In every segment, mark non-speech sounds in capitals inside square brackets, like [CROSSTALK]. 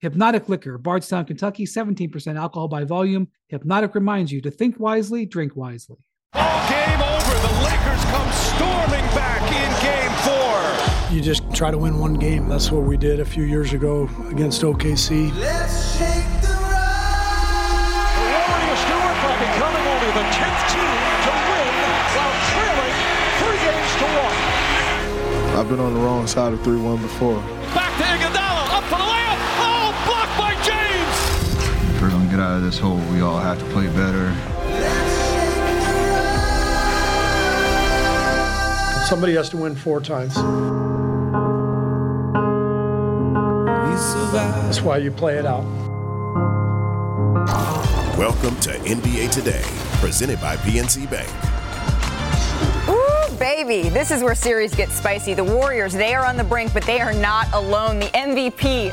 Hypnotic Liquor, Bardstown, Kentucky, 17% alcohol by volume. Hypnotic reminds you to think wisely, drink wisely. All game over. The Lakers come storming back in game four. You just try to win one game. That's what we did a few years ago against OKC. Let's shake the ride. The Warriors still are becoming only the 10th team to win while trailing three games to one. I've been on the wrong side of 3 1 before. Of this whole we all have to play better. Somebody has to win four times. That's why you play it out. Welcome to NBA Today, presented by PNC Bank. Baby. This is where series get spicy. The Warriors, they are on the brink, but they are not alone. The MVP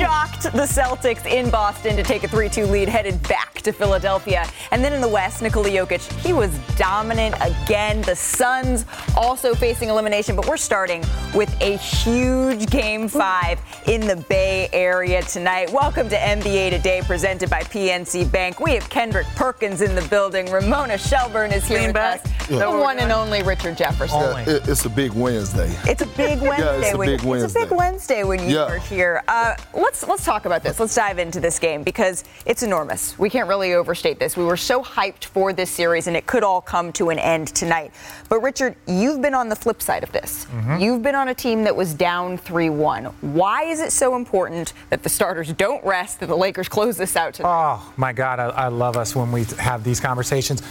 shocked the Celtics in Boston to take a 3 2 lead, headed back to Philadelphia. And then in the West, Nikola Jokic, he was dominant again. The Suns also facing elimination, but we're starting with a huge game five in the Bay Area tonight. Welcome to NBA Today, presented by PNC Bank. We have Kendrick Perkins in the building. Ramona Shelburne is here with us. The one and only Richard Jefferson. Yeah, it- it's a big Wednesday. It's a big Wednesday. [LAUGHS] yeah, it's a when, big It's a big Wednesday when you Yeah. are here. Uh, let's let's talk about this. Let's dive into this game because it's enormous. We can't really overstate this. We were so hyped for this series, and it could all come to an end tonight. But Richard, you've been on the flip side of this. Mm-hmm. You've been on a team that was down 3-1. Why is it so important that the starters don't rest? That the Lakers close this out tonight? Oh my God, I, I love us when we have these conversations.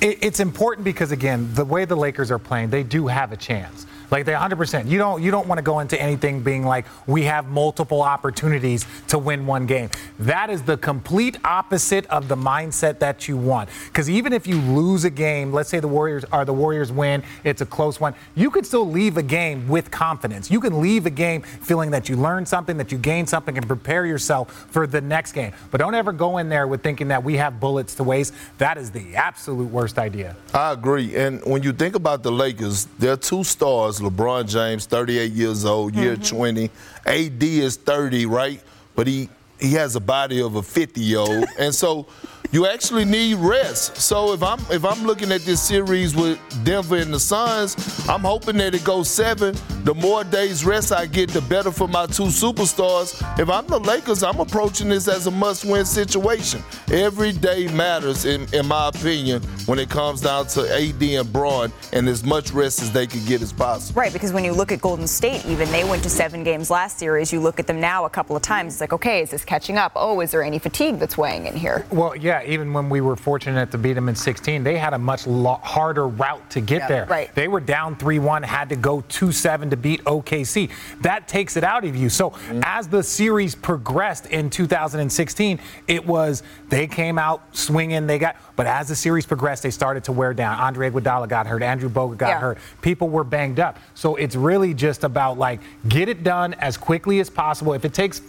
It, it's important because again, the way the Lakers are playing, they do have a chance. Like they 100%. You don't you don't want to go into anything being like we have multiple opportunities to win one game. That is the complete opposite of the mindset that you want. Because even if you lose a game, let's say the Warriors are the Warriors win, it's a close one. You could still leave a game with confidence. You can leave a game feeling that you learned something, that you gained something, and prepare yourself for the next game. But don't ever go in there with thinking that we have bullets to waste. That is the absolute worst idea. I agree. And when you think about the Lakers, their two stars, LeBron James, 38 years old, year mm-hmm. 20. AD is 30, right? But he he has a body of a 50 year old, [LAUGHS] and so you actually need rest. So if I'm if I'm looking at this series with Denver and the Suns, I'm hoping that it goes seven. The more days rest I get, the better for my two superstars. If I'm the Lakers, I'm approaching this as a must-win situation. Every day matters, in, in my opinion, when it comes down to AD and Bron, and as much rest as they can get as possible. Right, because when you look at Golden State, even they went to seven games last series. You look at them now a couple of times. It's like, okay, is this catching up? Oh, is there any fatigue that's weighing in here? Well, yeah, even when we were fortunate to beat them in 16, they had a much lo- harder route to get Yeah, there. right. They were down 3 1, had to go 2 7 to beat OKC. That takes it out of you. So, as the series progressed in 2016, it was they came out swinging, they got, but as the series progressed, they started to wear down. Andre Iguodala got hurt, Andrew Bogut got Yeah. hurt. People were banged up. So, it's really just about like get it done as quickly as possible. If it takes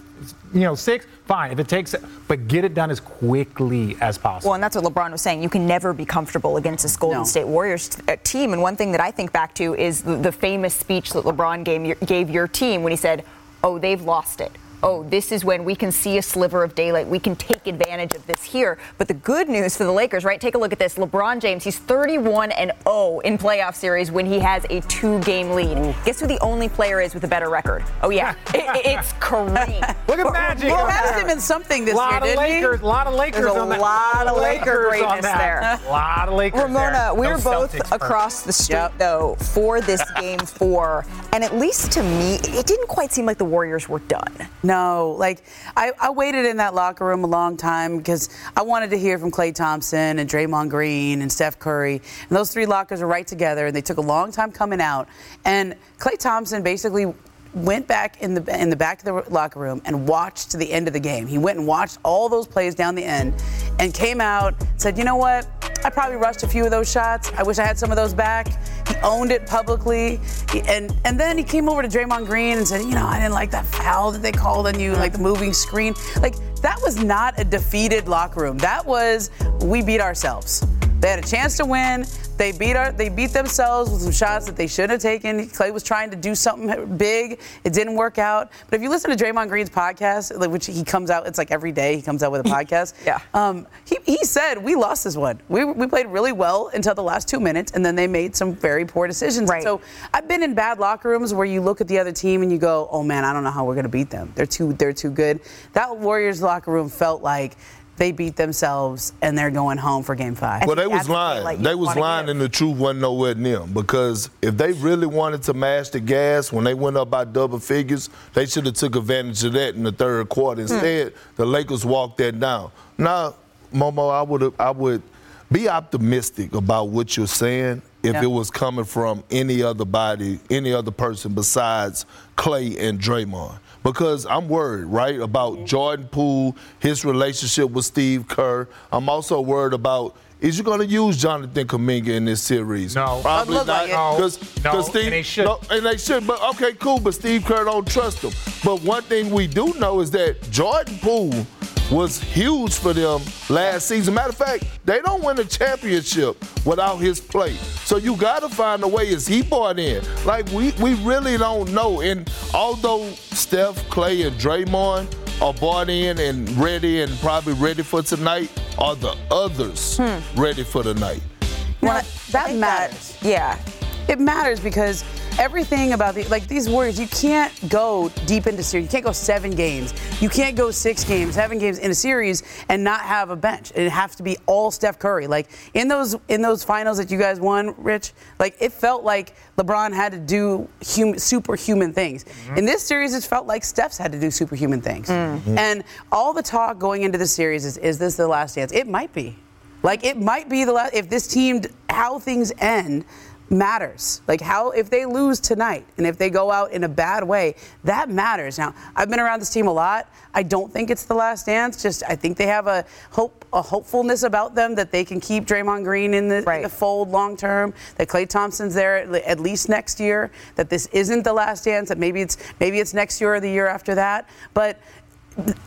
you know, six, fine. If it takes, but get it done as quickly as possible. Well, and that's what LeBron was saying. You can never be comfortable against this Golden No. State Warriors t- uh, team. And one thing that I think back to is the, the famous speech that LeBron gave gave your team when he said, "Oh, they've lost it." Oh, this is when we can see a sliver of daylight. We can take advantage of this here. But the good news for the Lakers, right? Take a look at this. LeBron James, he's 31 and 0 in playoff series when he has a two-game lead. Guess who the only player is with a better record? Oh yeah, [LAUGHS] It- it's Kareem. [LAUGHS] Look at Magic. Well, passed him in something this lot year, didn't he? Lakers, lot of Lakers There's a on that. lot of Laker on greatness that. there. [LAUGHS] lot of Lakers Ramona, we No were both Celtics across the street Yep. though for this game four, and at least to me, it didn't quite seem like the Warriors were done. No, like I, I waited in that locker room a long time because I wanted to hear from Klay Thompson and Draymond Green and Steph Curry. And those three lockers are right together, and they took a long time coming out. And Klay Thompson basically went back in the in the back of the locker room and watched to the end of the game. He went and watched all those plays down the end, and came out said, "You know what? I probably rushed a few of those shots. I wish I had some of those back." He owned it publicly, and and then he came over to Draymond Green and said, "You know, I didn't like that foul that they called on you, like the moving screen. Like that was not a defeated locker room. That was we beat ourselves." They had a chance to win. They beat our, they beat themselves with some shots that they shouldn't have taken. Klay was trying to do something big. It didn't work out. But if you listen to Draymond Green's podcast, like, which he comes out, it's like every day he comes out with a [LAUGHS] podcast. Yeah. Um, he, he said we lost this one. We, we played really well until the last two minutes, and then they made some very poor decisions. Right. So I've been in bad locker rooms where you look at the other team and you go, oh man, I don't know how we're going to beat them. They're too they're too good. That Warriors locker room felt like. They beat themselves and they're going home for game five. Well, they was lying. like, they was lying, give. and the truth wasn't nowhere near them Because if they really wanted to mash the gas when they went up by double figures, they should have took advantage of that in the third quarter. Hmm. Instead, the Lakers walked that down. Now, Momo, I would I would be optimistic about what you're saying if Yeah. it was coming from any other body, any other person besides Klay and Draymond. Because I'm worried, right, about Jordan Poole, his relationship with Steve Kerr. I'm also worried about is you going to use Jonathan Kuminga in this series? No. probably Doesn't like it. No. Because Steve, and they should. no, and they should. But okay, cool. But Steve Kerr don't trust him. But one thing we do know is that Jordan Poole was huge for them last season. Matter of fact, they don't win a championship without his play. So you got to find a way. Is he bought in? Like we we really don't know. And although Steph, Klay, and Draymond are bought in and ready and probably ready for tonight, are the others hmm. ready for tonight? Well, that think matters. yeah. It matters because everything about the like these Warriors, you can't go deep into series. You can't go seven games. You can't go six games, seven games in a series and not have a bench. It has to be all Steph Curry. Like in those in those finals that you guys won, Rich. Like it felt like LeBron had to do hum, superhuman things. Mm-hmm. In this series, it felt like Steph's had to do superhuman things. Mm-hmm. And all the talk going into the series is, is this the last dance? It might be. Like it might be the last if this team how things end matters. Like how if they lose tonight and if they go out in a bad way, that matters. Now, I've been around this team a lot. I don't think it's the last dance. Just I think they have a hope a hopefulness about them that they can keep Draymond Green in the, in the fold long term, that Klay Thompson's there at, at least next year, that this isn't the last dance, that maybe it's maybe it's next year or the year after that. But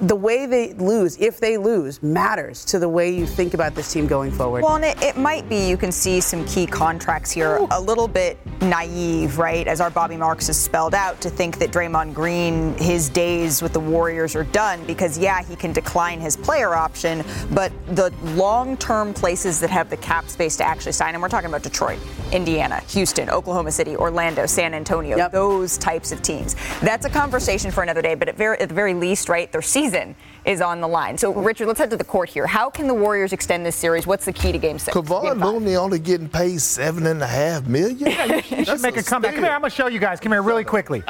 the way they lose, if they lose, matters to the way you think about this team going forward. Well, and it, it might be you can see some key contracts here a little bit naive, right? As our Bobby Marks has spelled out, to think that Draymond Green, his days with the Warriors are done because, yeah, he can decline his player option, but the long term places that have the cap space to actually sign him, we're talking about Detroit, Indiana, Houston, Oklahoma City, Orlando, San Antonio, Yep. those types of teams. That's a conversation for another day, but at, very, at the very least, right, their season is on the line. So, Richard, let's head to the court here. How can the Warriors extend this series? What's the key to game six? Kevon Game? Looney only getting paid seven and a half million. Yeah, You should make a comeback. Come here, I'm gonna show you guys. Come here, really quickly.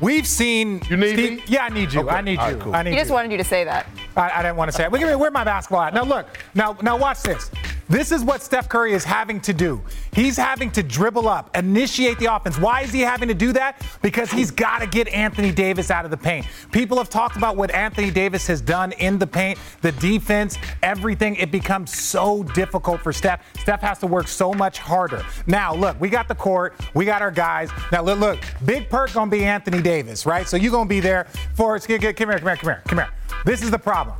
We've seen. You need Steve- me? Yeah, I need you. Okay. I need All you. right, cool. I need He just you. wanted you to say that. I, I didn't want to say it. Look at me. Where my basketball at? Now look. Now now watch this. This is what Steph Curry is having to do. He's having to dribble up, initiate the offense. Why is he having to do that? Because he's got to get Anthony Davis out of the paint. People have talked about what Anthony Davis has done in the paint, the defense, everything. It becomes so difficult for Steph. Steph has to work so much harder. Now, look, we got the court, we got our guys. Now, look, look Big Perk gonna be Anthony Davis, right? So you're gonna be there for here, come here, come here, come here, come here. This is the problem.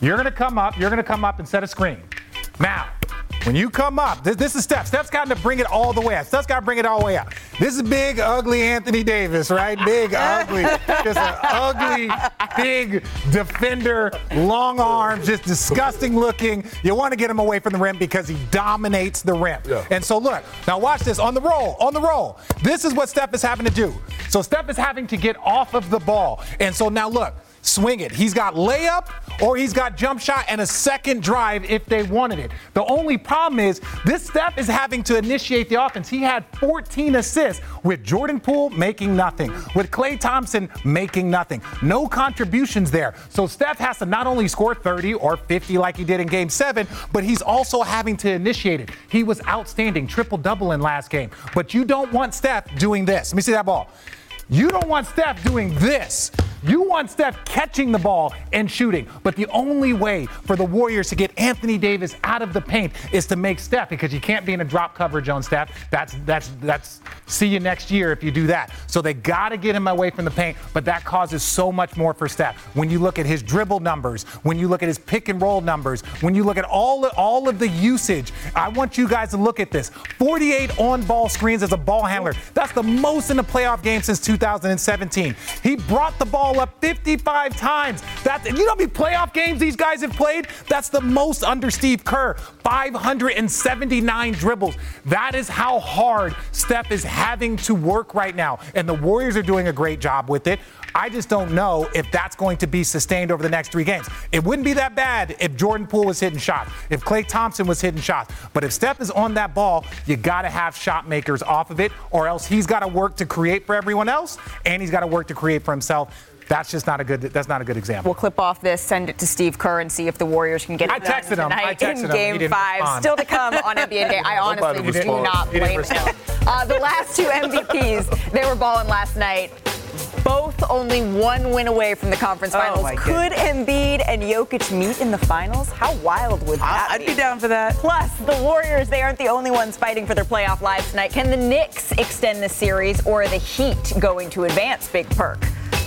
You're gonna come up, you're gonna come up and set a screen. Now, when you come up, this, this is Steph. Steph's got to bring it all the way out. Steph's got to bring it all the way out. This is big, ugly Anthony Davis, right? Big, ugly, just an ugly, big defender, long arms, just disgusting looking. You want to get him away from the rim because he dominates the rim. Yeah. And so look, now watch this on the roll, on the roll. This is what Steph is having to do. So Steph is having to get off of the ball. And so now look, swing it. He's got layup or he's got jump shot and a second drive if they wanted it. The only problem is this Steph is having to initiate the offense. He had 14 assists with Jordan Poole making nothing, with Klay Thompson making nothing. No contributions there. So Steph has to not only score 30 or 50 like he did in game seven, but he's also having to initiate it. He was outstanding, triple double in last game. But you don't want Steph doing this. Let me see that ball. You don't want Steph doing this. You want Steph catching the ball and shooting. But the only way for the Warriors to get Anthony Davis out of the paint is to make Steph because you can't be in a drop coverage on Steph. That's that's that's see you next year if you do that. So they got to get him away from the paint, but that causes so much more for Steph. When you look at his dribble numbers, when you look at his pick and roll numbers, when you look at all all of the usage, I want you guys to look at this. 48 on-ball screens as a ball handler. That's the most in a playoff game since 2017. He brought the ball up 55 times. That's you know how many playoff games these guys have played? That's the most under Steve Kerr. 579 dribbles. That is how hard Steph is having to work right now. And the Warriors are doing a great job with it. I just don't know if that's going to be sustained over the next three games. It wouldn't be that bad if Jordan Poole was hitting shots, if Klay Thompson was hitting shots. But if Steph is on that ball, you got to have shot makers off of it, or else he's got to work to create for everyone else, and he's got to work to create for himself. That's just not a good. That's not a good example. We'll clip off this, send it to Steve Kerr, and see if the Warriors can get it I texted him. I texted in him. Game didn't Five. respond. Still to come on NBA Day. I [LAUGHS] honestly do not blame him. Uh, the last two MVPs, they were balling last night. Both only one win away from the conference Oh, finals. my Could Embiid and Jokic meet in the finals? How wild would that be? I'd be down for that. Plus, the Warriors, they aren't the only ones fighting for their playoff lives tonight. Can the Knicks extend the series or are the Heat going to advance Big Perk?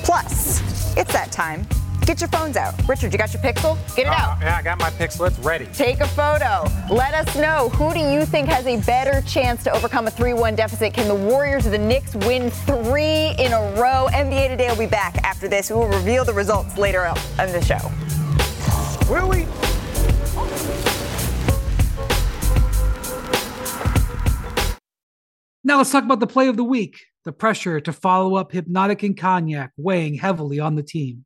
Plus, it's that time. Get your phones out. Richard, you got your pixel? Get it Uh, out. yeah, I got my pixel. It's ready. Take a photo. Let us know who do you think has a better chance to overcome a 3-1 deficit? Can the Warriors or the Knicks win three in a row? NBA Today will be back after this. We will reveal the results later on in the show. Will we? Now let's talk about the play of the week. The pressure to follow up Hypnotic and Cognac weighing heavily on the team.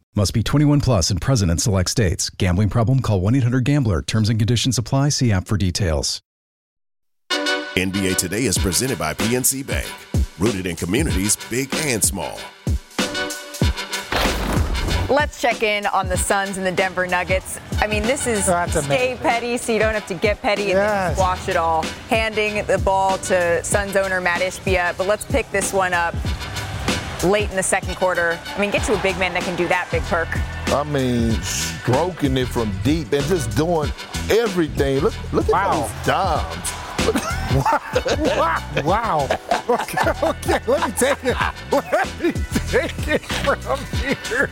Must be 21 plus and present in select states. Gambling problem? Call 1 800 Gambler. Terms and conditions apply. See app for details. NBA Today is presented by PNC Bank, rooted in communities big and small. Let's check in on the Suns and the Denver Nuggets. I mean, this is That's stay amazing. petty so you don't have to get petty and then Yes. squash it all. Handing the ball to Suns owner Matt Ishbia, but let's pick this one up late in the second quarter. I mean, get to a big man that can do that, Big Perk. I mean, stroking it from deep and just doing everything. Look, look at Wow. those dimes. [LAUGHS] wow. wow. Okay, [LAUGHS] okay, let me take it. Let me take it from here.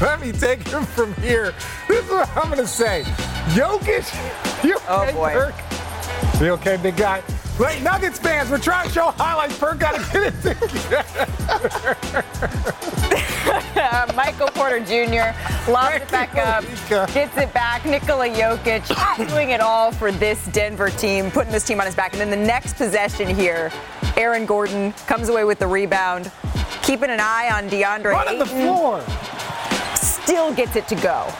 Let me take it from here. This is what I'm going to say. Jokic, you Oh, okay, boy. Perk? You okay, big guy? Wait, Nuggets fans, we're trying to show highlights. Perk got to get it together. [LAUGHS] Michael Porter Jr. lobs it back up, gets it back. Nikola Jokic [COUGHS] doing it all for this Denver team, putting this team on his back. And then the next possession here, Aaron Gordon comes away with the rebound, keeping an eye on DeAndre Running the floor. Still gets it to go.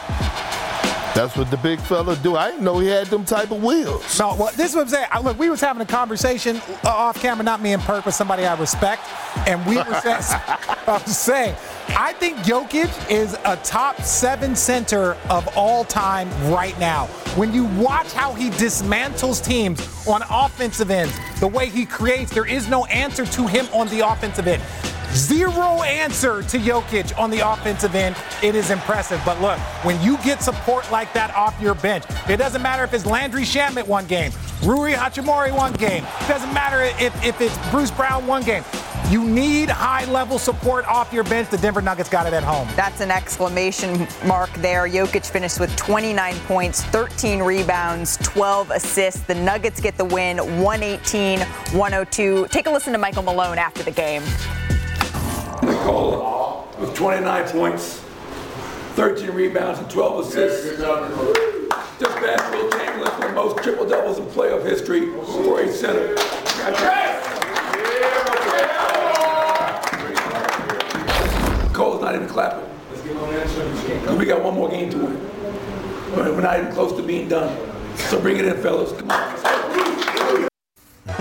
That's what the big fella do. I didn't know he had them type of wheels. No, well, this is what I'm saying. I- Look, we was having a conversation uh, off camera, not me and Perk, but somebody I respect, and we were saying, I was saying, I think Jokic is a top seven center of all time right now. When you watch how he dismantles teams on offensive ends, the way he creates, there is no answer to him on the offensive end. Zero answer to Jokic on the offensive end. It is impressive. But look, when you get support like that off your bench, it doesn't matter if it's Landry Shamet one game, Rui Hachimura one game. It doesn't matter if, if it's Bruce Brown one game. You need high level support off your bench. The Denver Nuggets got it at home. That's an exclamation mark there. Jokic finished with 29 points, 13 rebounds, 12 assists. The Nuggets get the win 118 102. Take a listen to Michael Malone after the game. Nikola with 29 points, 13 rebounds, and 12 assists. This bad Wilt Chamberlain for the most triple doubles in playoff history for a center. Cole's not even clapping. Because we got one more game to win. But we're not even close to being done. So bring it in, fellas. Come on.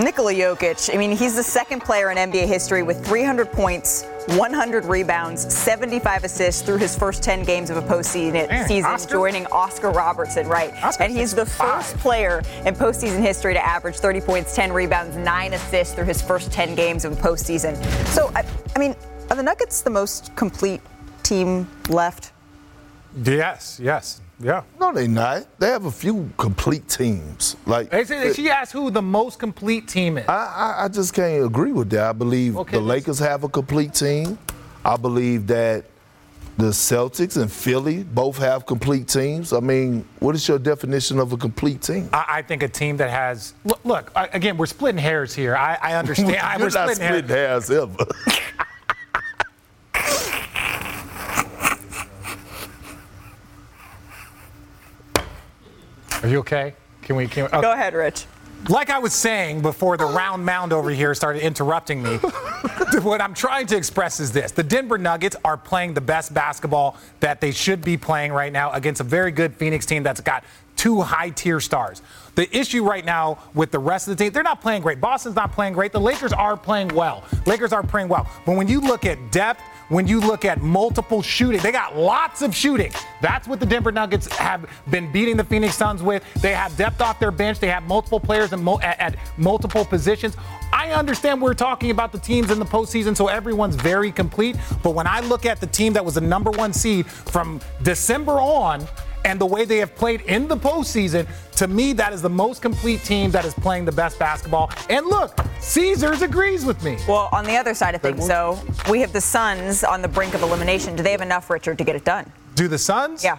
Nikola Jokic, I mean, he's the second player in NBA history with 300 points, 100 rebounds, 75 assists through his first 10 games of a postseason Man, season, Oscar? joining Oscar Robertson, right? Oscar and he's the 65. first player in postseason history to average 30 points, 10 rebounds, 9 assists through his first 10 games of a postseason. So, I, I mean, are the Nuggets the most complete team left? Yes, yes, yeah. No, they not. They have a few complete teams. Like They say, she asked who the most complete team is. I, I, I just can't agree with that. I believe Okay, the Lakers have a complete team. I believe that the Celtics and Philly both have complete teams. I mean, what is your definition of a complete team? I, I think a team that has look. look I, again, we're splitting hairs here. I, I understand. [LAUGHS] You're we're not splitting hairs. splitting hairs ever. [LAUGHS] Are you okay? Can we? Can we Go uh, ahead, Rich. Like I was saying before the round mound over here started interrupting me, [LAUGHS] what I'm trying to express is this. The Denver Nuggets are playing the best basketball that they should be playing right now against a very good Phoenix team that's got two high tier stars. The issue right now with the rest of the team, they're not playing great. Boston's not playing great. The Lakers are playing well. Lakers are playing well. But when you look at depth, when you look at multiple shooting, they got lots of shooting. That's what the Denver Nuggets have been beating the Phoenix Suns with. They have depth off their bench. They have multiple players mul- at, at multiple positions. I understand we're talking about the teams in the postseason, so everyone's very complete. But when I look at the team that was the number one seed from December on, and the way they have played in the postseason, to me, that is the most complete team that is playing the best basketball. And look, Caesars agrees with me. Well, on the other side of things, though, we have the Suns on the brink of elimination. Do they have enough, Richard, to get it done? Do the Suns? Yeah.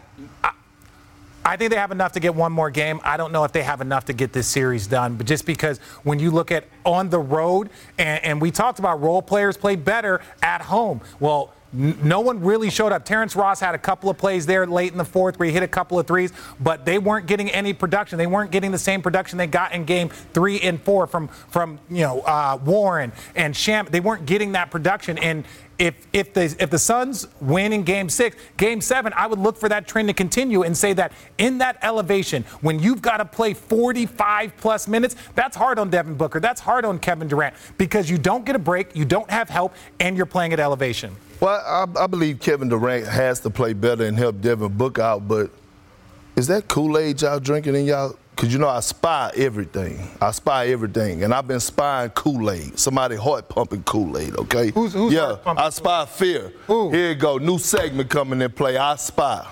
I think they have enough to get one more game. I don't know if they have enough to get this series done, but just because when you look at on the road, and, and we talked about role players play better at home. Well, no one really showed up. Terrence Ross had a couple of plays there late in the fourth where he hit a couple of threes, but they weren't getting any production. They weren't getting the same production they got in game three and four from from you know uh, Warren and Sham. They weren't getting that production. And if if the if the Suns win in Game Six, Game Seven, I would look for that trend to continue and say that in that elevation, when you've got to play 45 plus minutes, that's hard on Devin Booker, that's hard on Kevin Durant because you don't get a break, you don't have help, and you're playing at elevation. Well, I, I believe Kevin Durant has to play better and help Devin Book out, but is that Kool-Aid y'all drinking in y'all? Because you know I spy everything. I spy everything, and I've been spying Kool-Aid. Somebody heart pumping Kool-Aid, okay? Who's- who's yeah, heart pumping I spy fear. Here you go, new segment coming in play. I spy.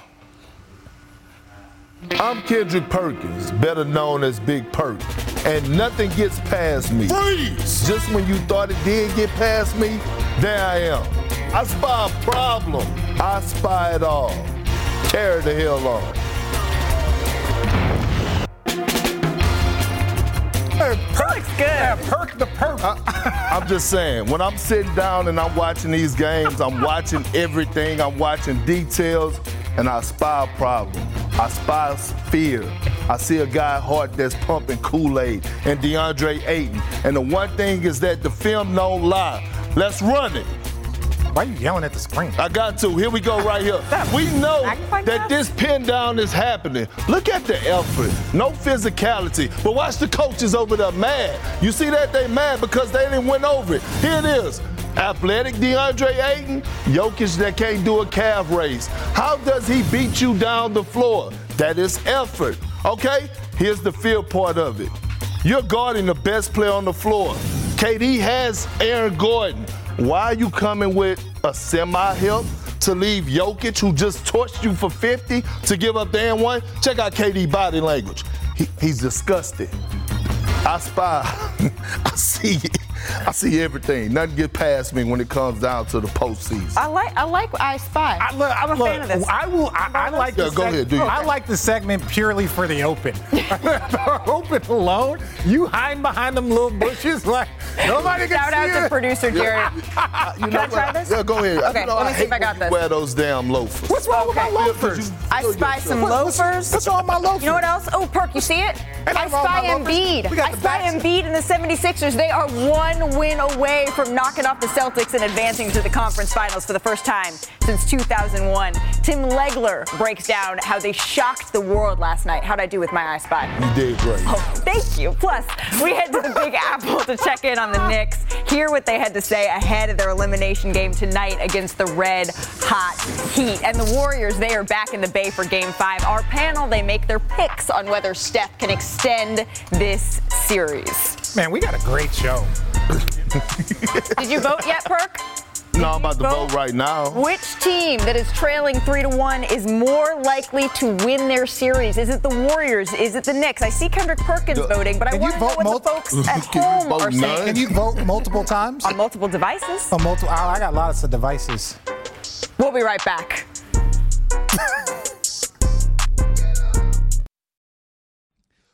I'm Kendrick Perkins, better known as Big Perk, and nothing gets past me. Freeze! Just when you thought it did get past me, there I am. I spy a problem. I spy it all. Carry the hell on. Perk, good. Yeah, perk the perk. I'm just saying, when I'm sitting down and I'm watching these games, I'm watching everything, I'm watching details, and I spy a problem. I spy fear. I see a guy heart that's pumping Kool-Aid and DeAndre Ayton. And the one thing is that the film don't lie. Let's run it. Why are you yelling at the screen? I got to. Here we go right here. We know that this pin down is happening. Look at the effort. No physicality. But watch the coaches over there mad. You see that they mad because they didn't win over it. Here it is. Athletic DeAndre Ayton, Jokic that can't do a calf raise. How does he beat you down the floor? That is effort. Okay? Here's the field part of it. You're guarding the best player on the floor. KD has Aaron Gordon. Why are you coming with a semi help to leave Jokic, who just torched you for 50, to give up and one? Check out KD body language. He, he's disgusted. I spy. [LAUGHS] I see it. I see everything. Nothing get past me when it comes down to the postseason. I like I like I Spy. I, look, I'm a look, fan of this. I will. I, I like. Yeah, the go seg- ahead, do your I like the segment purely for the open. the [LAUGHS] [LAUGHS] open alone. You hide behind them little bushes like nobody can Shout see out to it. producer Jerry. [LAUGHS] You Can I try what? this? Yeah, go ahead. Okay, you know, let me I see if I got this. Wear those damn loafers. What's wrong with my loafers? I spy some loafers. What's on my loafers? You know what else? Oh, Perk, you see it? I nothing wrong with spy. Embiid. I spy. Embiid and the 76ers. They are one win away from knocking off the Celtics and advancing to the conference finals for the first time since 2001. Tim Legler breaks down how they shocked the world last night. How'd I do with my I Spy? You did great. Oh, thank you. Plus, we head to the Big [LAUGHS] Apple to check in on the Knicks, hear what they had to say ahead of their elimination game tonight against the Red Hot Heat. And the Warriors, they are back in the Bay for Game 5. Our panel, they make their picks on whether Steph can extend this series. Man, we got a great show. Did you vote yet, Perk? No, I'm about to Vote. vote right now. Which team that is trailing three to one is more likely to win their series? Is it the Warriors? Is it the Knicks? I see Kendrick Perkins Go- voting, but I want to know vote what mul- the folks [LAUGHS] at home vote are saying. none? Can you vote multiple times? [LAUGHS] on multiple devices. On multiple. I I got lots of devices. We'll be right back. [LAUGHS]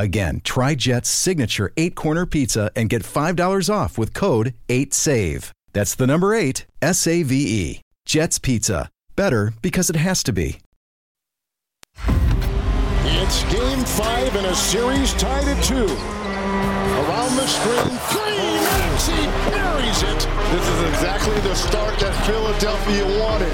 Again, try Jet's signature eight corner pizza and get $5 off with code 8SAVE. That's the number eight, S A V E. Jet's Pizza. Better because it has to be. It's game five in a series tied at two. Around the screen, three, Maxey buries it. This is exactly the start that Philadelphia wanted.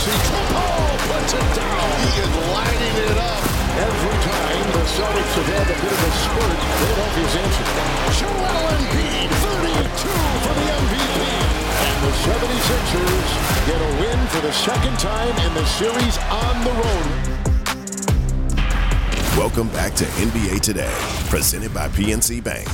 See, Paul puts it down. He is lighting it up. Every time the Celtics have had a bit of a spurt, Philadelphia's answered. Joel Embiid, 32 for the MVP. And the 76ers get a win for the second time in the series on the road. Welcome back to NBA Today, presented by PNC Bank.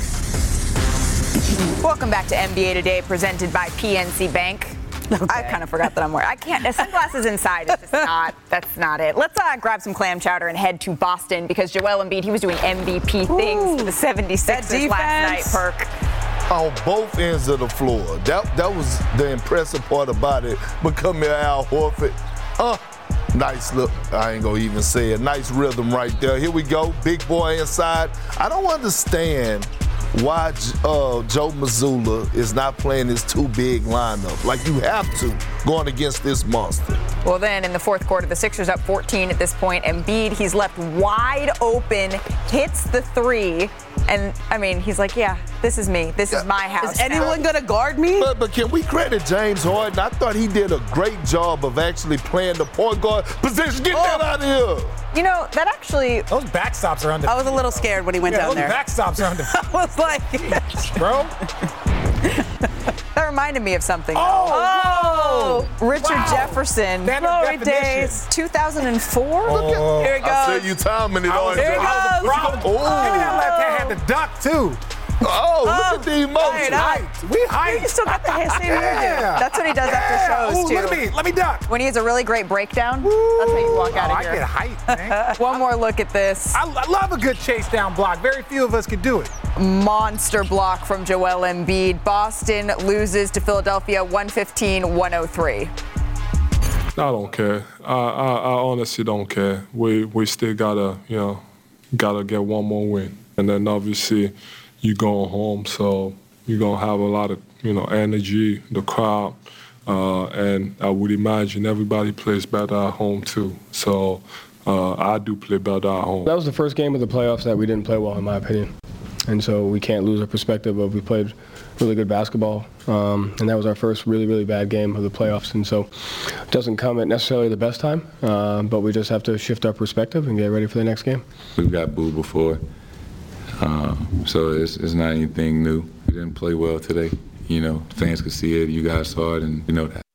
Welcome back to NBA Today, presented by PNC Bank. [LAUGHS] I kind of forgot that I'm wearing. I can't. Sunglasses inside is just [LAUGHS] not. That's not it. Let's uh, grab some clam chowder and head to Boston because Joel Embiid he was doing MVP things for the 76ers last night. Perk. on both ends of the floor. That that was the impressive part about it. Becoming Al Horford. Uh, nice look. I ain't gonna even say it. Nice rhythm right there. Here we go. Big boy inside. I don't understand why uh, Joe Mazzulla is not playing his two big lineup. Like you have to going against this monster. Well, then in the fourth quarter, the Sixers up 14 at this point. Embiid, he's left wide open, hits the three, and I mean, he's like, "Yeah, this is me. This is my house." Is anyone gonna guard me? But, but can we credit James Harden? I thought he did a great job of actually playing the point guard position. Get that oh. out of here. You know, that actually. Those backstops are under. I was a little scared when he went yeah, down those there. backstops are under. [LAUGHS] I was like, bro. [LAUGHS] That reminded me of something. Oh, Oh, Richard Wow. Jefferson. Standard Glory days. 2004. Oh. here it goes. I see you timing oh, it I on Here it I was a goes. problem. Oh. Maybe that left hand had the duck too. Oh, look oh, at the emotion. Right, Hyped. We hyped. He still got the same energy. Yeah. That's what he does after shows Ooh, too. Look at me. Let me duck. When he has a really great breakdown, that's how you walk out Oh, of I get hyped, man. [LAUGHS] One more look at this I, I love a good chase down block. Very few of us could do it. monster block from Joel Embiid. Boston loses to Philadelphia 115-103. I don't care. I, I, I honestly don't care. We we still gotta you know gotta get one more win, and then obviously you going home, so you're gonna have a lot of you know energy. The crowd uh, and I would imagine everybody plays better at home too. So uh, I do play better at home. That was the first game of the playoffs that we didn't play well, in my opinion. And so we can't lose our perspective of we played really good basketball. Um, and that was our first really, really bad game of the playoffs. And so it doesn't come at necessarily the best time, uh, but we just have to shift our perspective and get ready for the next game. We've got booed before, uh, so it's, it's not anything new. We didn't play well today. You know, fans could see it, you guys saw it, and you know that.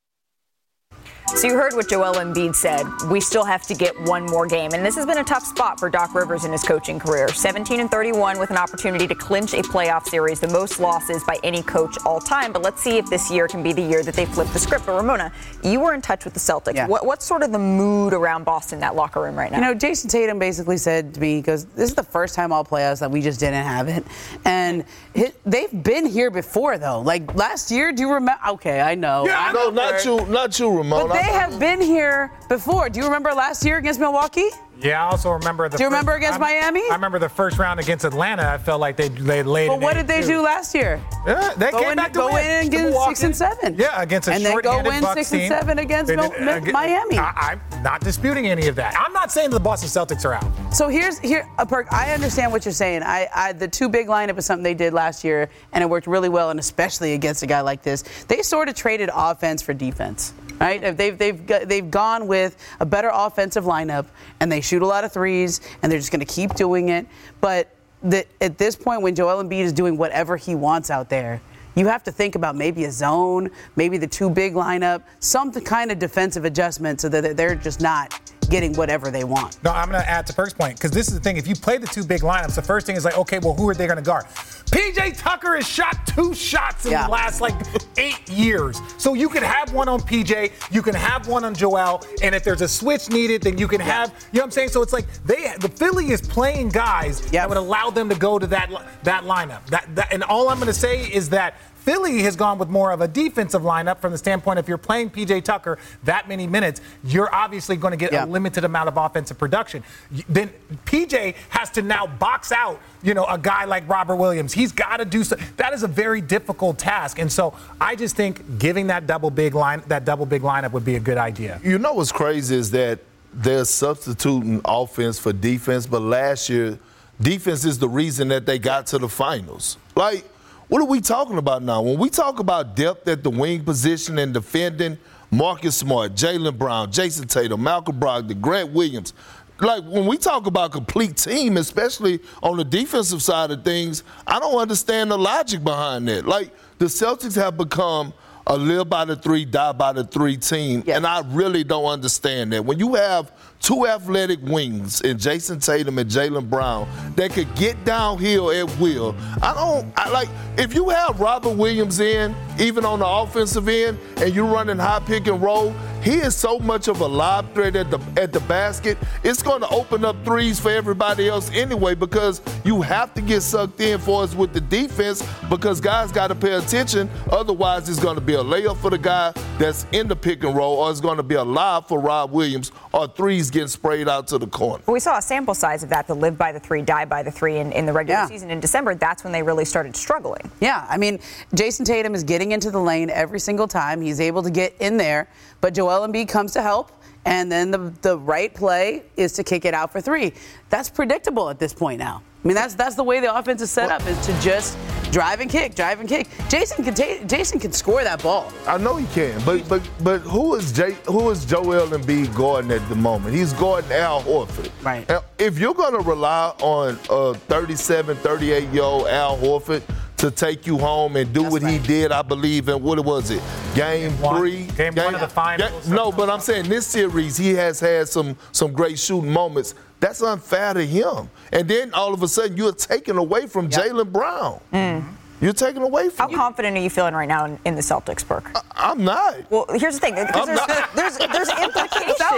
So you heard what Joel Embiid said. We still have to get one more game, and this has been a tough spot for Doc Rivers in his coaching career. 17 and 31 with an opportunity to clinch a playoff series, the most losses by any coach all time. But let's see if this year can be the year that they flip the script. But Ramona, you were in touch with the Celtics. Yeah. What, what's sort of the mood around Boston, that locker room right now? You know, Jayson Tatum basically said to me, he goes, This is the first time all playoffs that we just didn't have it. And it, they've been here before, though. Like last year, do you remember? Okay, I know. Yeah, I no, not you, not you, Ramona. They have been here before. Do you remember last year against Milwaukee? Yeah, I also remember the. Do you first- remember against I- Miami? I remember the first round against Atlanta. I felt like they they laid. But what did they do last year? Yeah, they go came in, back to go win. in and get six and seven. Yeah, against a and then go win Bucks six team. and seven against did- again, Miami. I, I'm not disputing any of that. I'm not saying the Boston Celtics are out. So here's here a perk. I understand what you're saying. I, I the two big lineup is something they did last year, and it worked really well, and especially against a guy like this. They sort of traded offense for defense. Right? They've, they've, they've gone with a better offensive lineup, and they shoot a lot of threes, and they're just going to keep doing it. But the, at this point, when Joel Embiid is doing whatever he wants out there, you have to think about maybe a zone, maybe the two big lineup, some kind of defensive adjustment so that they're just not getting whatever they want. No, I'm going to add to Perk's point because this is the thing. If you play the two big lineups, the first thing is like, okay, well, who are they going to guard? PJ Tucker has shot two shots in Yeah. the last like eight years. So you can have one on PJ, you can have one on Joel, and if there's a switch needed, then you can have. You know what I'm saying? So it's like they, the Philly is playing guys that would allow them to go to that that lineup. That, that and all I'm going to say is that. Philly has gone with more of a defensive lineup from the standpoint if you're playing PJ Tucker that many minutes, you're obviously going to get Yeah. a limited amount of offensive production. Then PJ has to now box out, you know, a guy like Robert Williams. He's got to do so. That is a very difficult task, and so I just think giving that double big line, that double big lineup would be a good idea. You know what's crazy is that they're substituting offense for defense, but last year, defense is the reason that they got to the finals. Like, what are we talking about now? When we talk about depth at the wing position and defending, Marcus Smart, Jaylen Brown, Jayson Tatum, Malcolm Brogdon, Grant Williams. Like when we talk about complete team, especially on the defensive side of things, I don't understand the logic behind that. Like the Celtics have become a live by the three, die by the three team, and I really don't understand that. When you have two athletic wings in Jayson Tatum and Jaylen Brown that could get downhill at will, I don't I like if you have Robert Williams in, even on the offensive end, and you're running high pick and roll, he is so much of a lob threat at the at the basket. It's going to open up threes for everybody else anyway because you have to get sucked in for us with the defense because guys got to pay attention. Otherwise, it's going to be a layup for the guy that's in the pick and roll, or it's going to be a lob for Rob Williams, or threes getting sprayed out to the corner. But we saw a sample size of that, the live by the three, die by the three in, in the regular Yeah. season in December. That's when they really started struggling. Yeah, I mean, Jayson Tatum is getting into the lane every single time. He's able to get in there, but Joel Embiid comes to help, and then the, the right play is to kick it out for three. That's predictable at this point now. I mean, that's that's the way the offense is set up is to just drive and kick, drive and kick. Jayson can ta- Jayson can score that ball. I know he can, but but but who is Jay, who is Joel Embiid guarding at the moment? He's guarding Al Horford. Right. Now, if you're going to rely on a 37, 38 year old Al Horford to take you home and do what he did, I believe in what was it, game, one. three, Game one of the finals. Ga- no, but I'm saying this series he has had some some great shooting moments. That's unfair to him. And then all of a sudden you're taken away from Jaylen Brown. Mm-hmm. You're taken away from. How from. confident are you feeling right now in, in the Celtics, Perk? I'm not. Well, here's the thing. Because I'm there's, not. there's,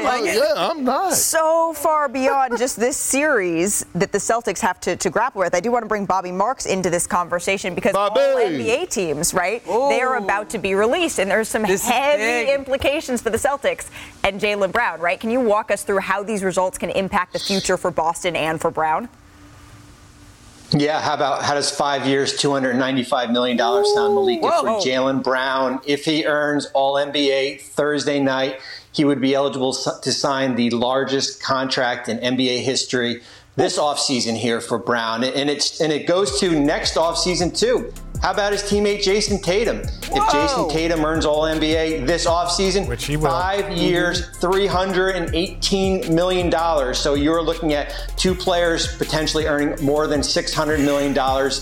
there's oh, implications. Yeah, I'm not. So far beyond [LAUGHS] just this series that the Celtics have to, to grapple with. I do want to bring Bobby Marks into this conversation because all NBA teams, right, they are about to be released, and there's some This heavy implications for the Celtics and Jaylen Brown, right? Can you walk us through how these results can impact the future for Boston and for Brown? Yeah, how about how does five years, two hundred ninety-five million dollars sound, Malika, Whoa. for Jaylen Brown? If he earns All NBA Thursday night, he would be eligible to sign the largest contract in NBA history this offseason here for Brown, and it's and it goes to next offseason too. How about his teammate Jayson Tatum? If Jayson Tatum earns All NBA this offseason, Which he will. five mm-hmm. years, $318 million. So you're looking at two players potentially earning more than $600 million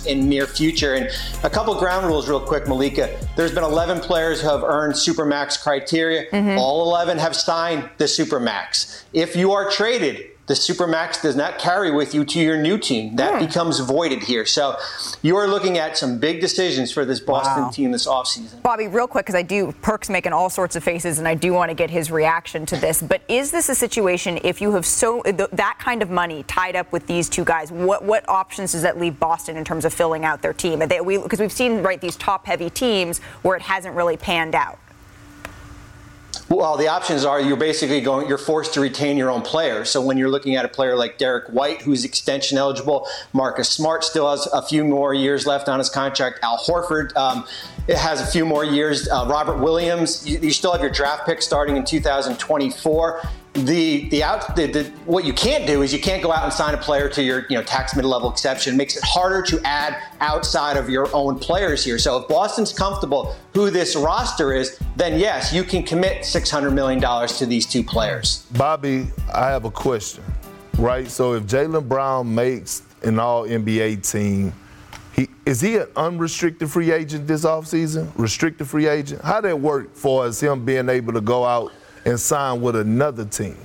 in near future. And a couple ground rules, real quick, Malika. There's been 11 players who have earned Supermax criteria. Mm-hmm. All 11 have signed the Supermax. If you are traded, the Supermax does not carry with you to your new team. That hmm. becomes voided here. So you are looking at some big decisions for this Boston team this offseason. Bobby, real quick, because I do, Perk's making all sorts of faces, and I do want to get his reaction to this. But is this a situation if you have so th- that kind of money tied up with these two guys? What what options does that leave Boston in terms of filling out their team? Because we, we've seen right these top heavy teams where it hasn't really panned out. Well, the options are you're basically going, you're forced to retain your own players. So when you're looking at a player like Derrick White, who's extension eligible, Marcus Smart still has a few more years left on his contract. Al Horford um, it has a few more years. Uh, Robert Williams, you, you still have your draft pick starting in 2024. The the out the, the, what you can't do is you can't go out and sign a player to your you know tax mid level exception. It makes it harder to add outside of your own players here. So if Boston's comfortable who this roster is, then yes, you can commit six hundred million dollars to these two players. Bobby, I have a question, right? So if Jaylen Brown makes an All NBA team, he is he an unrestricted free agent this offseason? Restricted free agent? How that work for as him being able to go out and sign with another team?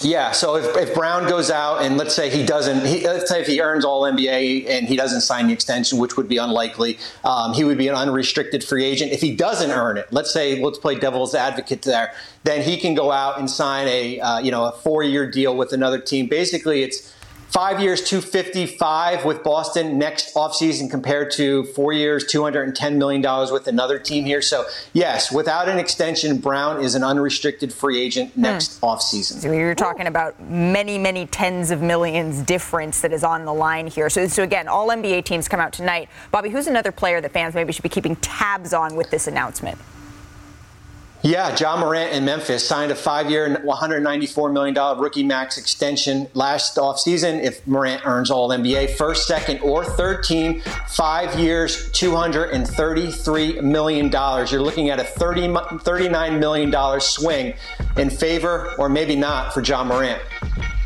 Yeah, so if, if Brown goes out and let's say he doesn't, he, let's say if he earns All NBA and he doesn't sign the extension, which would be unlikely, um, he would be an unrestricted free agent. If he doesn't earn it, let's say let's play devil's advocate there, then he can go out and sign a uh, you know a four year deal with another team. Basically, it's five years, 255 with Boston next offseason compared to four years, $210 million with another team here. So, yes, without an extension, Brown is an unrestricted free agent hmm. next offseason. So you're talking about many, many tens of millions difference that is on the line here. So, so again, all NBA teams come out tonight. Bobby, who's another player that fans maybe should be keeping tabs on with this announcement? Yeah, Ja Morant in Memphis signed a five-year, $194 million rookie max extension last offseason. If Morant earns All NBA, first, second, or third team, five years, $233 million. You're looking at a 30, $39 million swing in favor, or maybe not, for Ja Morant.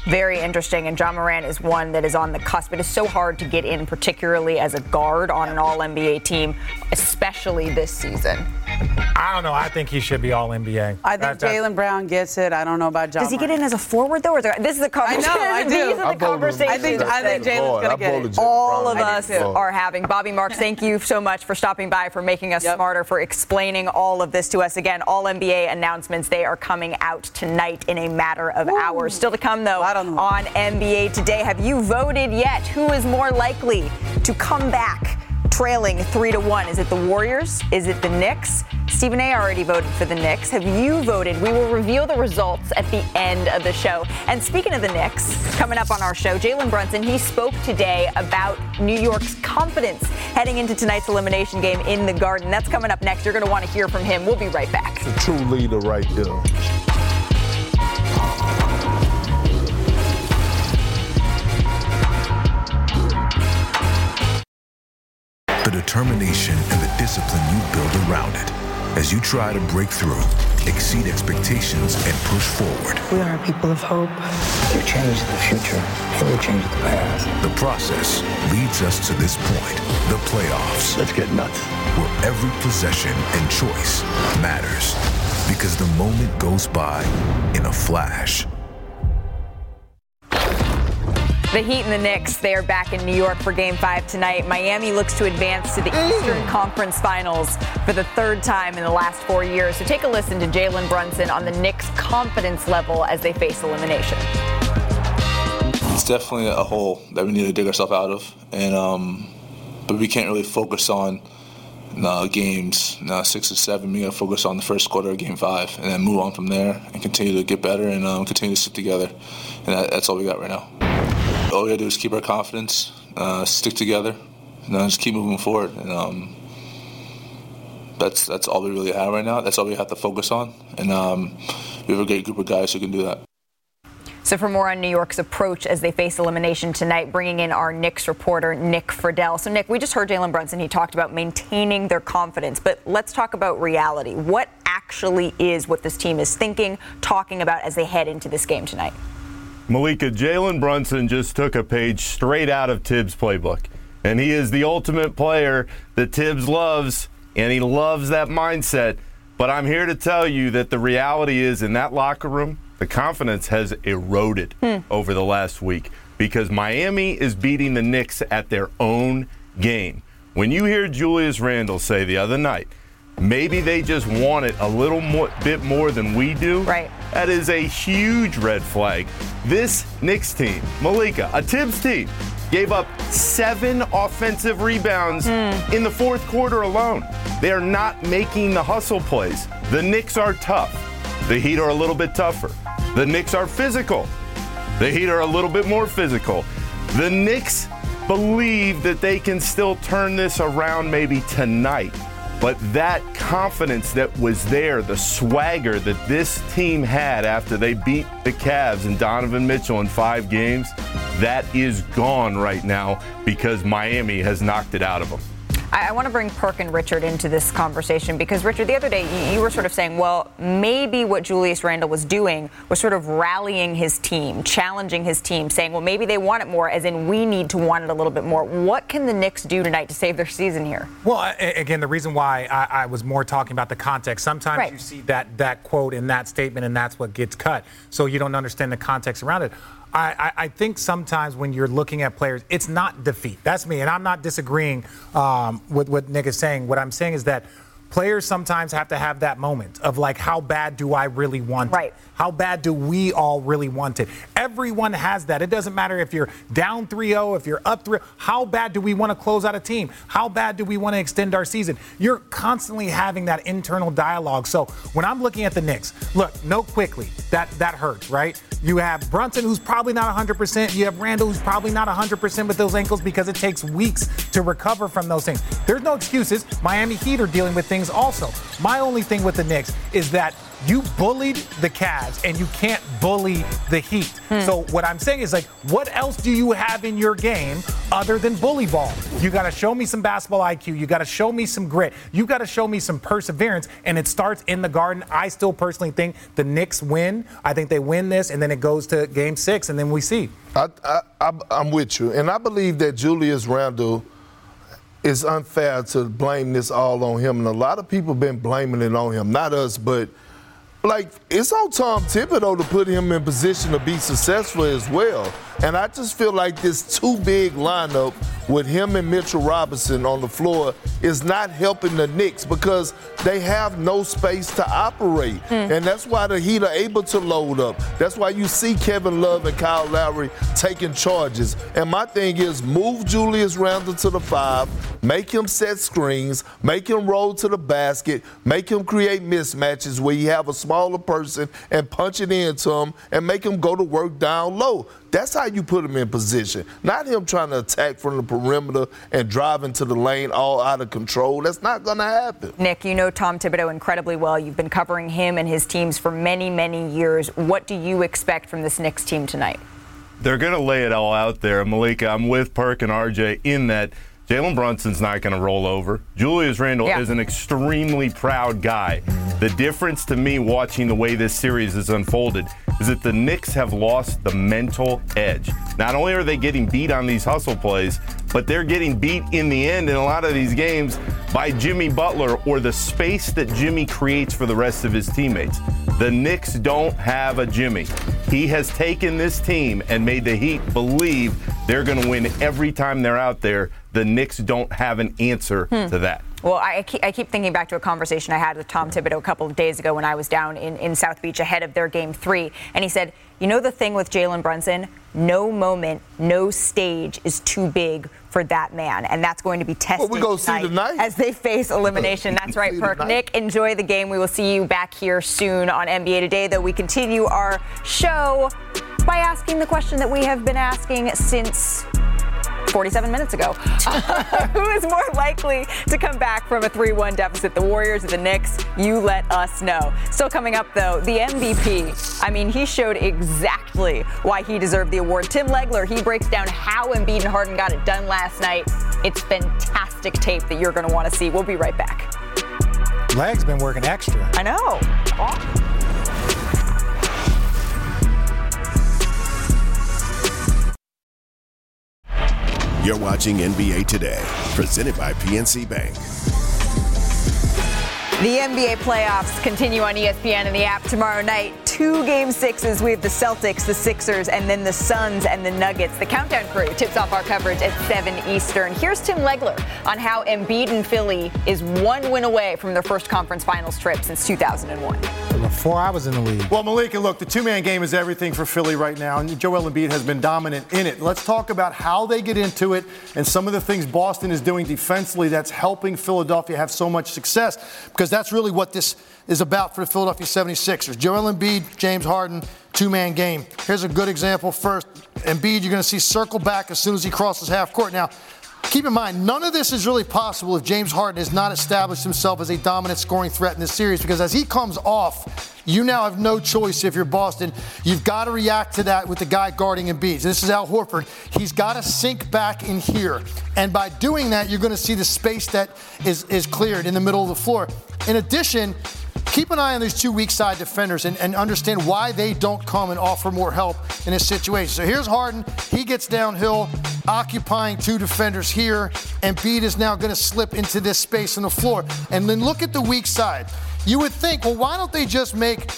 Very interesting. And Ja Morant is one that is on the cusp. It is so hard to get in, particularly as a guard on an all NBA team, especially this season. I don't know. I think he should be all NBA. I think Jaylen Brown gets it. I don't know about Ja. Does he get in as a forward though? Or is there, this is [LAUGHS] the I conversation. know, I do. These are I the voted conversations. I think- I think Jalen's gonna get it. All of us are having. Bobby Marks, thank you so much for stopping by, for making us smarter, for explaining all of this to us. Again, all NBA announcements, they are coming out tonight in a matter of hours. Still to come, though, on NBA Today. Have you voted yet? Who is more likely to come back trailing three to one? Is it the Warriors? Is it the Knicks? Stephen A. already voted for the Knicks. Have you voted? We will reveal the results at the end of the show. And speaking of the Knicks, coming up on our show, Jalen Brunson, he spoke today about New York's confidence heading into tonight's elimination game in the Garden. That's coming up next. You're going to want to hear from him. We'll be right back. The true leader right there. The determination and the discipline you build around it as you try to break through, exceed expectations, and push forward. We are people of hope. You change the future, and you change the past. The process leads us to this point the playoffs. Let's get nuts. Where every possession and choice matters because the moment goes by in a flash. The Heat and the Knicks, they are back in New York for game five tonight. Miami looks to advance to the Eastern Conference Finals for the third time in the last four years. So take a listen to Jalen Brunson on the Knicks' confidence level as they face elimination. It's definitely a hole that we need to dig ourselves out of, and um, but we can't really focus on uh, games uh, six and seven. We got to focus on the first quarter of game five, and then move on from there and continue to get better and um, continue to sit together. And that, that's all we got right now. All we gotta do is keep our confidence, uh, stick together, and then just keep moving forward. And um, that's that's all we really have right now. That's all we have to focus on. And um, we have a great group of guys who can do that. So, for more on New York's approach as they face elimination tonight, bringing in our Knicks reporter, Nick Friedell. So, Nick, we just heard Jalen Brunson. He talked about maintaining their confidence, but let's talk about reality. What actually is what this team is thinking, talking about as they head into this game tonight? Malika, Jalen Brunson just took a page straight out of Thibs' playbook. And he is the ultimate player that Thibs loves, and he loves that mindset. But I'm here to tell you that the reality is in that locker room, the confidence has eroded hmm. over the last week because Miami is beating the Knicks at their own game. When you hear Julius Randle say the other night, maybe they just want it a little more, bit more than we do. Right. That is a huge red flag. This Knicks team, Malika, a Thibs team, gave up seven offensive rebounds mm. in the fourth quarter alone. They are not making the hustle plays. The Knicks are tough. The Heat are a little bit tougher. The Knicks are physical. The Heat are a little bit more physical. The Knicks believe that they can still turn this around maybe tonight. But that confidence that was there, the swagger that this team had after they beat the Cavs and Donovan Mitchell in five games, that is gone right now because Miami has knocked it out of them. I, I want to bring Perk and Richard into this conversation because, Richard, the other day you, you were sort of saying, well, maybe what Julius Randle was doing was sort of rallying his team, challenging his team, saying, well, maybe they want it more, as in we need to want it a little bit more. What can the Knicks do tonight to save their season here? Well, again, the reason why I, I was more talking about the context, sometimes right. you see that, that quote in that statement, and that's what gets cut. So you don't understand the context around it. I, I, think sometimes when you're looking at players, it's not defeat. That's me, and I'm not disagreeing um, with what Nick is saying. What I'm saying is that players sometimes have to have that moment of like, how bad do I really want right. it? How bad do we all really want it? Everyone has that. It doesn't matter if you're down 3-0, if you're up 3 How bad do we want to close out a team? How bad do we want to extend our season? You're constantly having that internal dialogue. So when I'm looking at the Knicks, look, no quickly. That that hurts, right? You have Brunson, who's probably not 100%. You have Randle, who's probably not 100% with those ankles because it takes weeks to recover from those things. There's no excuses. Miami Heat are dealing with things also. My only thing with the Knicks is that you bullied the Cavs and you can't bully the Heat. Hmm. So what I'm saying is like, what else do you have in your game other than bully ball? You got to show me some basketball IQ. You got to show me some grit. You got to show me some perseverance. And it starts in the Garden. I still personally think the Knicks win. I think they win this, and then it goes to Game Six, and then we see. I, I, I'm with you, and I believe that Julius Randle it's unfair to blame this all on him. And a lot of people been blaming it on him. Not us, but like it's on Tom Thibodeau to put him in position to be successful as well. And I just feel like this too big lineup with him and Mitchell Robinson on the floor is not helping the Knicks because they have no space to operate. Mm. And that's why the Heat are able to load up. That's why you see Kevin Love and Kyle Lowry taking charges. And my thing is move Julius Randle to the five, make him set screens, make him roll to the basket, make him create mismatches where you have a smaller person and punch it into him and make him go to work down low. That's how you put him in position. Not him trying to attack from the perimeter and drive into the lane all out of control. That's not going to happen. Nick, you know Tom Thibodeau incredibly well. You've been covering him and his teams for many, many years. What do you expect from this Knicks team tonight? They're going to lay it all out there. Malika, I'm with Perk and RJ in that Jalen Brunson's not going to roll over. Julius Randle yeah. is an extremely proud guy. The difference to me watching the way this series is unfolded is that the Knicks have lost the mental edge. Not only are they getting beat on these hustle plays, but they're getting beat in the end in a lot of these games by Jimmy Butler or the space that Jimmy creates for the rest of his teammates. The Knicks don't have a Jimmy. He has taken this team and made the Heat believe they're going to win every time they're out there. The Knicks don't have an answer hmm. to that. Well, I keep, I keep, thinking back to a conversation I had with Tom Thibodeau a couple of days ago when I was down in, in South Beach ahead of their game three. And he said, You know, the thing with Jalen Brunson? No moment, no stage is too big for that man. And that's going to be tested well, we go tonight, tonight, as they face [LAUGHS] elimination. That's right, Perk. Tonight. Nick, enjoy the game. We will see you back here soon on NBA Today, though we continue our show by asking the question that we have been asking since 47 minutes ago. [LAUGHS] who is more likely to come back from a 3 1 deficit? The Warriors or the Knicks? You let us know. Still coming up, though, the MVP. I mean, he showed exactly why he deserved the award. Tim Legler, he breaks down how Embiid and Harden got it done last night. It's fantastic tape that you're going to want to see. We'll be right back. Leg's been working extra. I know. Awesome. You're watching NBA Today, presented by PNC Bank. The NBA playoffs continue on ESPN and the app tomorrow night. Two game sixes. We have the Celtics, the Sixers, and then the Suns and the Nuggets. The countdown crew tips off our coverage at 7 Eastern. Here's Tim Legler on how Embiid and Philly is one win away from their first conference finals trip since 2001. Before I was in the league. Well, Malika, look, the two man game is everything for Philly right now, and Joel Embiid has been dominant in it. Let's talk about how they get into it and some of the things Boston is doing defensively that's helping Philadelphia have so much success, because that's really what this is about for the Philadelphia 76ers. Joel Embiid, James Harden, two man game. Here's a good example first. Embiid, you're going to see circle back as soon as he crosses half court. Now, Keep in mind, none of this is really possible if James Harden has not established himself as a dominant scoring threat in this series because as he comes off, you now have no choice if you're Boston. You've got to react to that with the guy guarding Embiid. This is Al Horford. He's got to sink back in here. And by doing that, you're going to see the space that is, is cleared in the middle of the floor. In addition, keep an eye on these two weak side defenders and, and, understand why they don't come and offer more help in this situation. So here's Harden. He gets downhill, occupying two defenders here. and Embiid is now going to slip into this space on the floor. And then look at the weak side. You would think, well, why don't they just make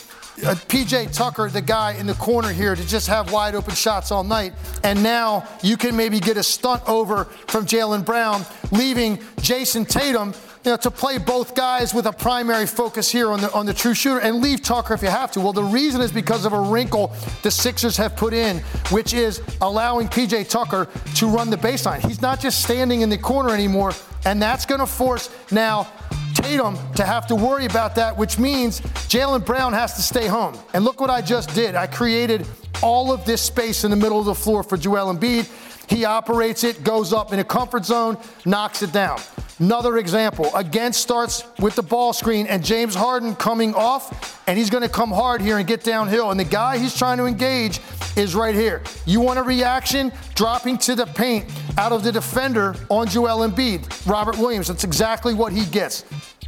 uh, PJ Tucker, the guy in the corner here, to just have wide open shots all night. And now you can maybe get a stunt over from Jaylen Brown, leaving Jayson Tatum you know, to play both guys with a primary focus here on the on the true shooter and leave Tucker if you have to. Well, the reason is because of a wrinkle the Sixers have put in, which is allowing PJ Tucker to run the baseline. He's not just standing in the corner anymore, and that's going to force now Tatum to have to worry about that, which means Jaylen Brown has to stay home. And look what I just did. I created all of this space in the middle of the floor for Joel Embiid. He operates it, goes up in a comfort zone, knocks it down. Another example, again starts with the ball screen and James Harden coming off, and he's going to come hard here and get downhill. And the guy he's trying to engage is right here. You want a reaction? Dropping to the paint out of the defender on Joel Embiid. Robert Williams, that's exactly what he gets.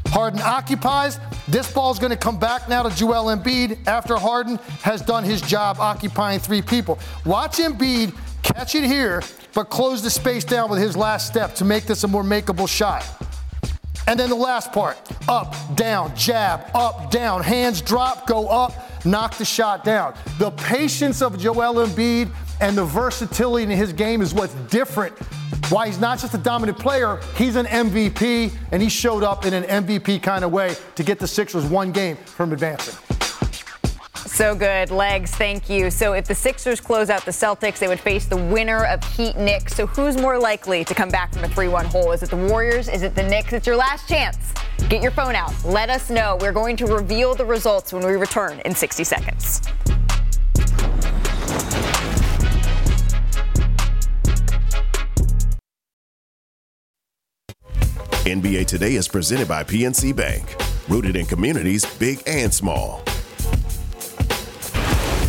Harden occupies. This ball is going to come back now to Joel Embiid after Harden has done his job occupying three people. Watch Embiid catch it here, but close the space down with his last step to make this a more makeable shot. And then the last part up, down, jab, up, down, hands drop, go up, knock the shot down. The patience of Joel Embiid and the versatility in his game is what's different. Why he's not just a dominant player, he's an MVP, and he showed up in an MVP kind of way to get the Sixers one game from advancing. So good. Legs, thank you. So if the Sixers close out the Celtics, they would face the winner of Heat Knicks. So who's more likely to come back from a 3 1 hole? Is it the Warriors? Is it the Knicks? It's your last chance. Get your phone out. Let us know. We're going to reveal the results when we return in 60 seconds. NBA Today is presented by PNC Bank, rooted in communities big and small.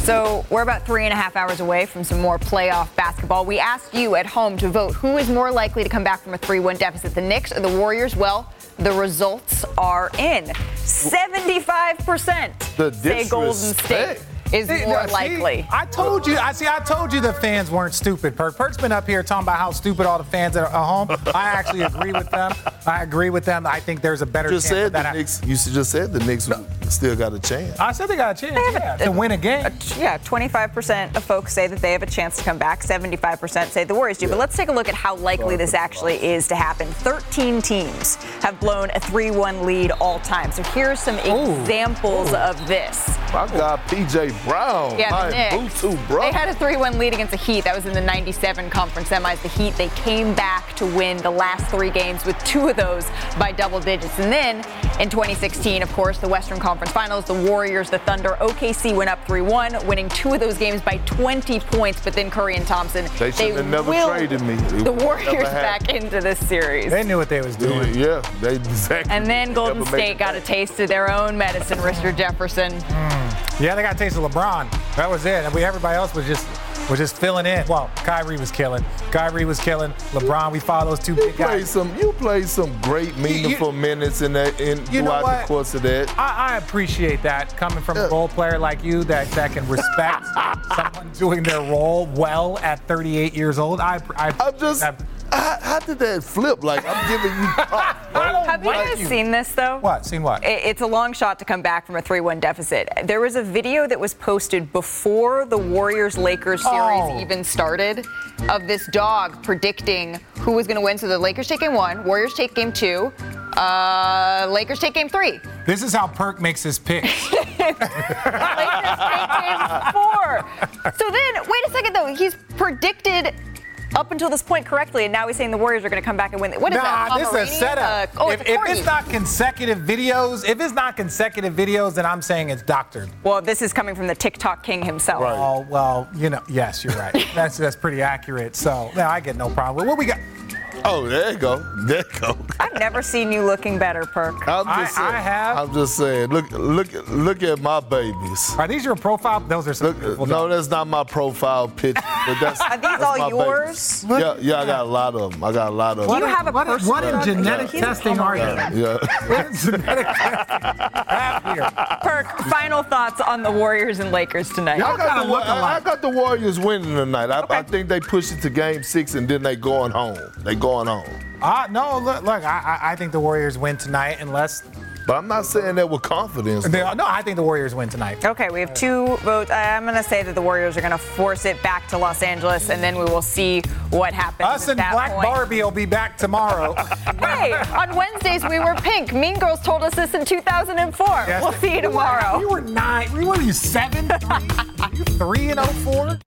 So we're about three and a half hours away from some more playoff basketball. We asked you at home to vote who is more likely to come back from a 3-1 deficit, the Knicks or the Warriors. Well, the results are in. 75% The say Golden State is See, more see, likely. I told you. I see. I told you the fans weren't stupid. Perk. Perk's been up here talking about how stupid all the fans are at home. I actually agree with them. I agree with them. I think there's a better Just chance said that. the Knicks. You just said the Knicks still got a chance. I said they got a chance yeah, to win a game. Yeah, 25% of folks say that they have a chance to come back. 75% say the Warriors do. But let's take a look at how likely this actually is to happen. 13 teams have blown a 3-1 lead all time. So here's some examples of this. My God, PJ Brown. Yeah, my the Knicks. Bro. They had a 3-1 lead against the Heat. That was in the 97 conference semis. The Heat, they came back to win the last three games with two of those by double digits. And then in 2016, of course, the Western Conference Finals, the Warriors, the Thunder, OKC went up 3-1, winning two of those games by 20 points. But then Curry and Thompson, They should have never willed traded me. The Warriors back into this series. They knew what they was doing. Yeah, they exactly. And then Golden State got a taste of their own medicine, Mr. Jefferson. Hmm. Yeah, they got a taste of LeBron. That was it. And we, everybody else was just was just filling in. Well, Kyrie was killing. Kyrie was killing. LeBron, we follow those two You big guys. some. You played some great, meaningful minutes in that in You know throughout the course of that. I, I appreciate that coming from a role player like you that, that can respect [LAUGHS] someone doing their role well at 38 years old. I, I, I'm just. How, how did that flip? Like I'm giving you. [LAUGHS] Have you guys seen this though? What? Seen what? It- It's a long shot to come back from a 3-1 deficit. There was a video that was posted before the Warriors Lakers series Oh. even started of this dog predicting who was going to win. So the Lakers take game one, Warriors take game two, uh, Lakers take game three. This is how Perk makes his picks. [LAUGHS] Lakers take game four. So then, wait a second though. He's predicted up until this point correctly, and now he's saying the Warriors are going to come back and win. What is that? nah, this is a setup. Uh, oh, if, it's if it's not consecutive videos, if it's not consecutive videos, then I'm saying it's doctored. Well, this is coming from the TikTok king himself. Oh well, you know, yes, you're right. [LAUGHS] that's that's pretty accurate. So yeah, I get no problem. What we got? Oh, there you go. There you go. [LAUGHS] I've never seen you looking better, Perk. I'm just saying. I, have. I'm just saying. Look, look, look at my babies. Are these your profile? Those are some look, No, that's not my profile picture. But that's, [LAUGHS] Are these that's all my yours? babies. Yeah, yeah, I got a lot of them. I got a lot of them. Do you have a what, personal what in dog? genetic He's a testing are you? Pomeranian. Yeah. [LAUGHS] What in genetic testing? here? Perk, final thoughts on the Warriors and Lakers tonight. I got, the, I, I got the Warriors winning tonight. I, I think they push it to game six and then they going home. They going home. Uh, no, look, look I, I I think the Warriors win tonight unless. But I'm not saying that with confidence. They, no, I think the Warriors win tonight. Okay, we have two votes. I'm going to say that the Warriors are going to force it back to Los Angeles, and then we will see what happens. Us at and that Black point. Barbie will be back tomorrow. [LAUGHS] Hey, on Wednesdays we were pink. Mean Girls told us this in 2004. Yes. We'll see you tomorrow. You were nine. What are you, seven? Three? [LAUGHS] you three and oh four?